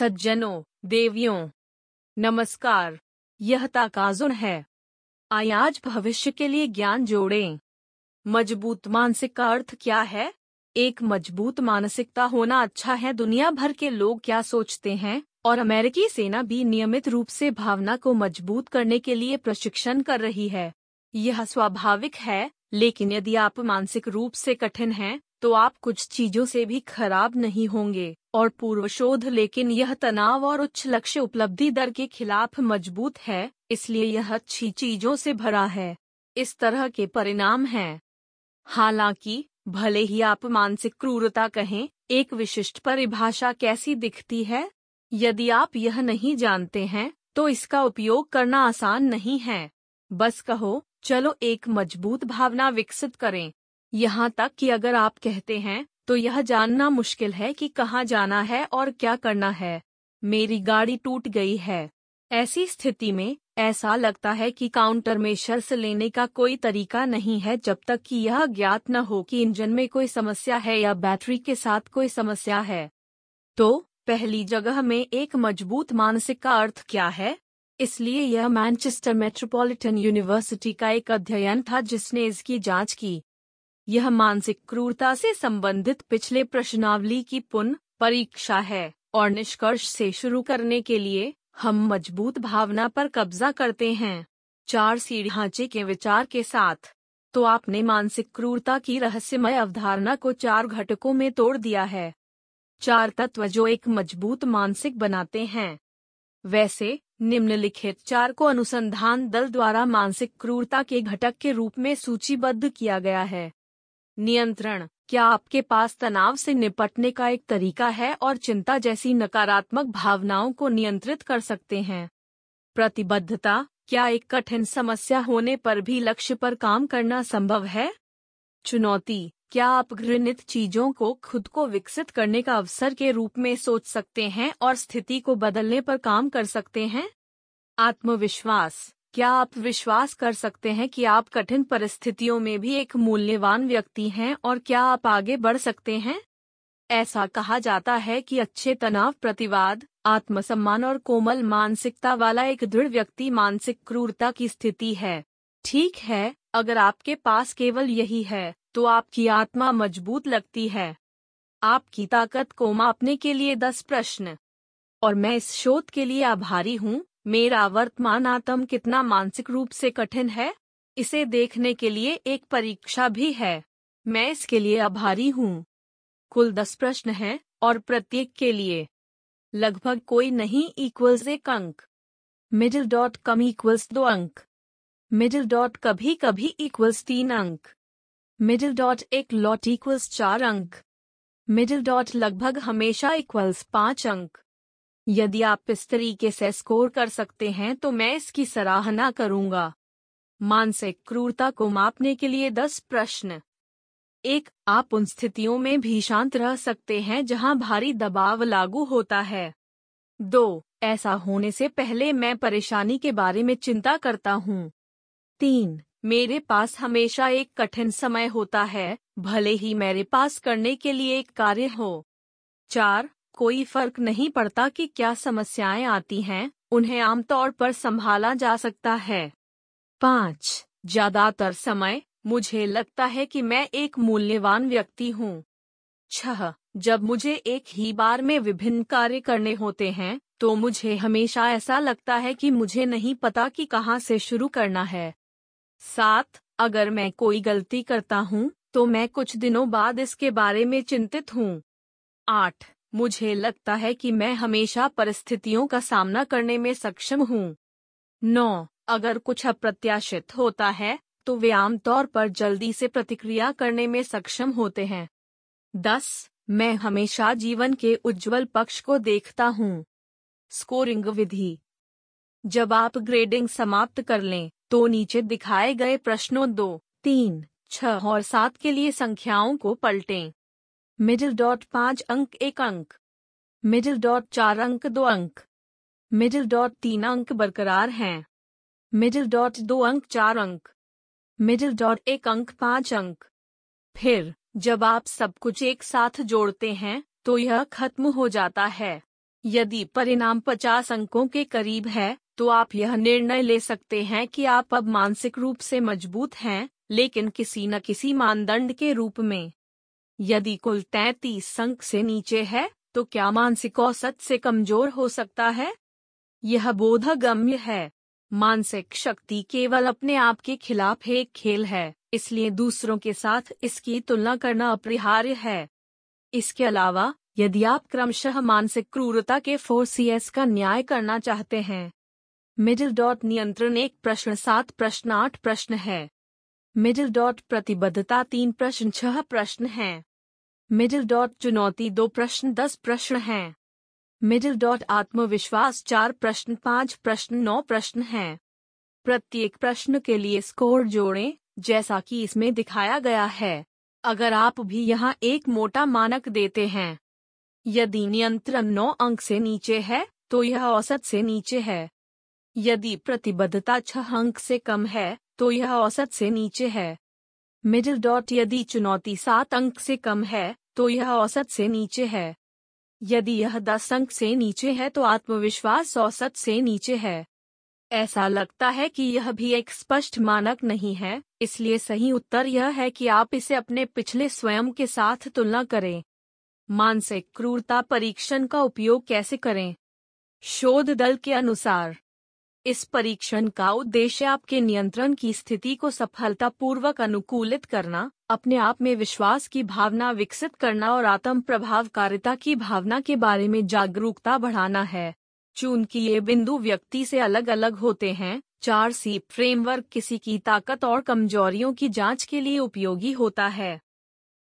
सज्जनों देवियों नमस्कार यह ताकाजुन है। आज भविष्य के लिए ज्ञान जोड़ें। मज़बूत मानसिक का अर्थ क्या है? एक मज़बूत मानसिकता होना अच्छा है। दुनिया भर के लोग क्या सोचते हैं? और अमेरिकी सेना भी नियमित रूप से भावना को मज़बूत करने के लिए प्रशिक्षण कर रही है। यह स्वाभाविक है लेकिन यदि आप मानसिक रूप से कठिन हैं, तो आप कुछ चीज़ों से भी खराब नहीं होंगे, और पूर्व शोध लेकिन यह तनाव और उच्च लक्ष्य उपलब्धि दर के खिलाफ मज़बूत है, इसलिए यह अच्छी चीज़ों से भरा है। इस तरह के परिणाम हैं। हालाँकि, भले ही आप मानसिक क्रूरता कहें, एक विशिष्ट परिभाषा कैसी दिखती है? यदि आप यह नहीं जानते हैं तो इसका उपयोग करना आसान नहीं है। बस कहो, चलो एक मज़बूत भावना विकसित करें। यहाँ तक कि अगर आप कहते हैं तो यह जानना मुश्किल है कि कहाँ जाना है और क्या करना है। मेरी गाड़ी टूट गई है। ऐसी स्थिति में, ऐसा लगता है कि काउंटर में शर्स लेने का कोई तरीका नहीं है जब तक कि यह ज्ञात न हो कि इंजन में कोई समस्या है या बैटरी के साथ कोई समस्या है। तो पहली जगह में एक मज़बूत मानसिक का अर्थ क्या है? इसलिए यह मैनचेस्टर मेट्रोपॉलिटन यूनिवर्सिटी का एक अध्ययन था जिसने इसकी जाँच की। यह मानसिक क्रूरता से संबंधित पिछले प्रश्नावली की पुनः परीक्षा है, और निष्कर्ष से शुरू करने के लिए हम मज़बूत भावना पर कब्जा करते हैं। चार सीढ़ ढांचे के विचार के साथ तो आपने मानसिक क्रूरता की रहस्यमय अवधारणा को चार घटकों में तोड़ दिया है। चार तत्व जो एक मज़बूत मानसिक बनाते हैं। वैसे, निम्नलिखित चार को अनुसंधान दल द्वारा मानसिक क्रूरता के घटक के रूप में सूचीबद्ध किया गया है। नियंत्रण। क्या आपके पास तनाव से निपटने का एक तरीका है और चिंता जैसी नकारात्मक भावनाओं को नियंत्रित कर सकते हैं? प्रतिबद्धता। क्या एक कठिन समस्या होने पर भी लक्ष्य पर काम करना संभव है? चुनौती। क्या आप घृणित चीज़ों को खुद को विकसित करने का अवसर के रूप में सोच सकते हैं और स्थिति को बदलने पर काम कर सकते हैं? आत्मविश्वास। क्या आप विश्वास कर सकते हैं कि आप कठिन परिस्थितियों में भी एक मूल्यवान व्यक्ति हैं और क्या आप आगे बढ़ सकते हैं? ऐसा कहा जाता है कि अच्छे तनाव, प्रतिवाद, आत्मसम्मान और कोमल मानसिकता वाला एक दृढ़ व्यक्ति मानसिक क्रूरता की स्थिति है। ठीक है, अगर आपके पास केवल यही है तो आपकी आत्मा मज़बूत लगती है। आपकी ताकत को मापने के लिए दस प्रश्न। और मैं इस शोध के लिए आभारी हूँ मेरा वर्तमान आत्म कितना मानसिक रूप से कठिन है, इसे देखने के लिए एक परीक्षा भी है। मैं इसके लिए आभारी हूँ। कुल दस प्रश्न हैं, और प्रत्येक के लिए। लगभग कोई नहीं इक्वल्स एक अंक। मिडिल डॉट कम इक्वल्स दो अंक। मिडिल डॉट कभी कभी इक्वल्स तीन अंक। मिडिल डॉट एक लॉट इक्वल्स चार अंक। मिडिल डॉट लगभग हमेशा इक्वल्स पाँच अंक। यदि आप इस तरीके से स्कोर कर सकते हैं तो मैं इसकी सराहना करूँगा। मानसिक क्रूरता को मापने के लिए दस प्रश्न। एक, आप उन स्थितियों में भी शांत रह सकते हैं जहाँ भारी दबाव लागू होता है। दो, ऐसा होने से पहले मैं परेशानी के बारे में चिंता करता हूँ। तीन, मेरे पास हमेशा एक कठिन समय होता है, भले ही मेरे पास करने के लिए एक कार्य हो। चार कोई फ़र्क नहीं पड़ता कि क्या समस्याएँ आती हैं, उन्हें आमतौर पर संभाला जा सकता है। पाँच, ज़्यादातर समय मुझे लगता है कि मैं एक मूल्यवान व्यक्ति हूँ। छह, जब मुझे एक ही बार में विभिन्न कार्य करने होते हैं तो मुझे हमेशा ऐसा लगता है कि मुझे नहीं पता कि कहाँ से शुरू करना है। सात, अगर मैं कोई गलती करता हूँ तो मैं कुछ दिनों बाद इसके बारे में चिंतित हूँ। आठ मुझे लगता है कि मैं हमेशा परिस्थितियों का सामना करने में सक्षम हूँ। नौ, अगर कुछ अप्रत्याशित होता है तो वे आमतौर पर जल्दी से प्रतिक्रिया करने में सक्षम होते हैं। दस, मैं हमेशा जीवन के उज्जवल पक्ष को देखता हूँ। स्कोरिंग विधि। जब आप ग्रेडिंग समाप्त कर लें तो नीचे दिखाए गए प्रश्नों दो, तीन, छह और सात के लिए संख्याओं को पलटें। मिडिल डॉट पाँच अंक एक अंक। मिडिल डॉट चार अंक दो अंक। मिडिल डॉट तीन अंक बरकरार हैं। मिडिल डॉट दो अंक चार अंक। मिडिल डॉट एक अंक पाँच अंक। फिर, जब आप सब कुछ एक साथ जोड़ते हैं तो यह खत्म हो जाता है। यदि परिणाम 50 अंकों के करीब है तो आप यह निर्णय ले सकते हैं कि आप अब मानसिक रूप से मज़बूत हैं, लेकिन किसी न किसी मानदंड के रूप में। यदि कुल तैतीस अंक से नीचे है तो क्या मानसिक औसत से कमज़ोर हो सकता है? यह बोधगम्य है। मानसिक शक्ति केवल अपने आप के खिलाफ एक खेल है, इसलिए दूसरों के साथ इसकी तुलना करना अपरिहार्य है। इसके अलावा, यदि आप क्रमशः मानसिक क्रूरता के फोर सी एस का न्याय करना चाहते हैं। मिडिल डॉट नियंत्रण एक प्रश्न, सात प्रश्न, आठ प्रश्न है। मिडिल डॉट प्रतिबद्धता तीन प्रश्न, छह प्रश्न हैं। मिडिल डॉट चुनौती दो प्रश्न, दस प्रश्न हैं। मिडिल डॉट आत्मविश्वास, चार प्रश्न, पाँच प्रश्न, नौ प्रश्न हैं। प्रत्येक प्रश्न के लिए स्कोर जोड़ें, जैसा कि इसमें दिखाया गया है। अगर आप भी यहाँ एक मोटा मानक देते हैं। यदि नियंत्रण नौ अंक से नीचे है तो यह औसत से नीचे है। यदि प्रतिबद्धता छह अंक से कम है तो यह औसत से नीचे है। मिडिल डॉट यदि चुनौती सात अंक से कम है तो यह औसत से नीचे है। यदि यह दस अंक से नीचे है तो आत्मविश्वास औसत से नीचे है। ऐसा लगता है कि यह भी एक स्पष्ट मानक नहीं है, इसलिए सही उत्तर यह है कि आप इसे अपने पिछले स्वयं के साथ तुलना करें। मानसिक क्रूरता परीक्षण का उपयोग कैसे करें? शोध दल के अनुसार। इस परीक्षण का उद्देश्य आपके नियंत्रण की स्थिति को सफलतापूर्वक अनुकूलित करना, अपने आप में विश्वास की भावना विकसित करना और आत्म प्रभावकारिता की भावना के बारे में जागरूकता बढ़ाना है। चूँकि ये बिंदु व्यक्ति से अलग अलग होते हैं। चार सी फ्रेमवर्क किसी की ताकत और कमजोरियों की जाँच के लिए उपयोगी होता है।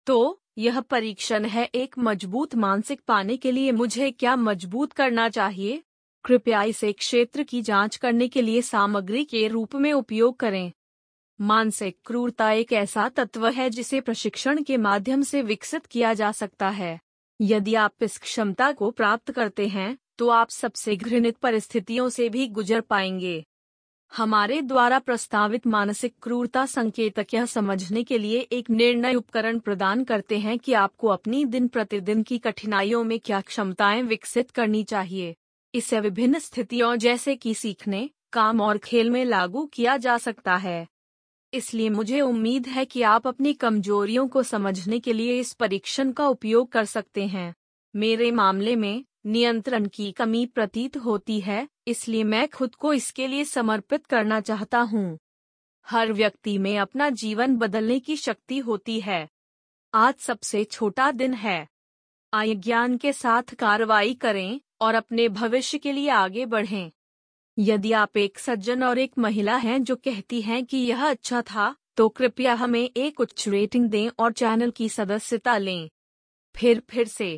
तो यह परीक्षण है एक मज़बूत मानसिक पाने के लिए मुझे क्या मज़बूत करना चाहिए? कृपया इसे क्षेत्र की जाँच करने के लिए सामग्री के रूप में उपयोग करें। मानसिक क्रूरता एक ऐसा तत्व है जिसे प्रशिक्षण के माध्यम से विकसित किया जा सकता है। यदि आप इस क्षमता को प्राप्त करते हैं तो आप सबसे घृणित परिस्थितियों से भी गुजर पाएँगे। हमारे द्वारा प्रस्तावित मानसिक क्रूरता संकेतक यह समझने के लिए एक निर्णय उपकरण प्रदान करते हैं कि आपको अपनी दिन प्रतिदिन की कठिनाइयों में क्या क्षमताएँ विकसित करनी चाहिए। इसे विभिन्न स्थितियों जैसे कि सीखने, काम और खेल में लागू किया जा सकता है। इसलिए मुझे उम्मीद है कि आप अपनी कमजोरियों को समझने के लिए इस परीक्षण का उपयोग कर सकते हैं। मेरे मामले में, नियंत्रण की कमी प्रतीत होती है, इसलिए मैं खुद को इसके लिए समर्पित करना चाहता हूँ। हर व्यक्ति में अपना जीवन बदलने की शक्ति होती है। आज सबसे छोटा दिन है। आय ज्ञान के साथ कार्रवाई करें। और अपने भविष्य के लिए आगे बढ़ें। यदि आप एक सज्जन और एक महिला हैं जो कहती हैं कि यह अच्छा था तो कृपया हमें एक उच्च रेटिंग दें और चैनल की सदस्यता लें। फिर फिर से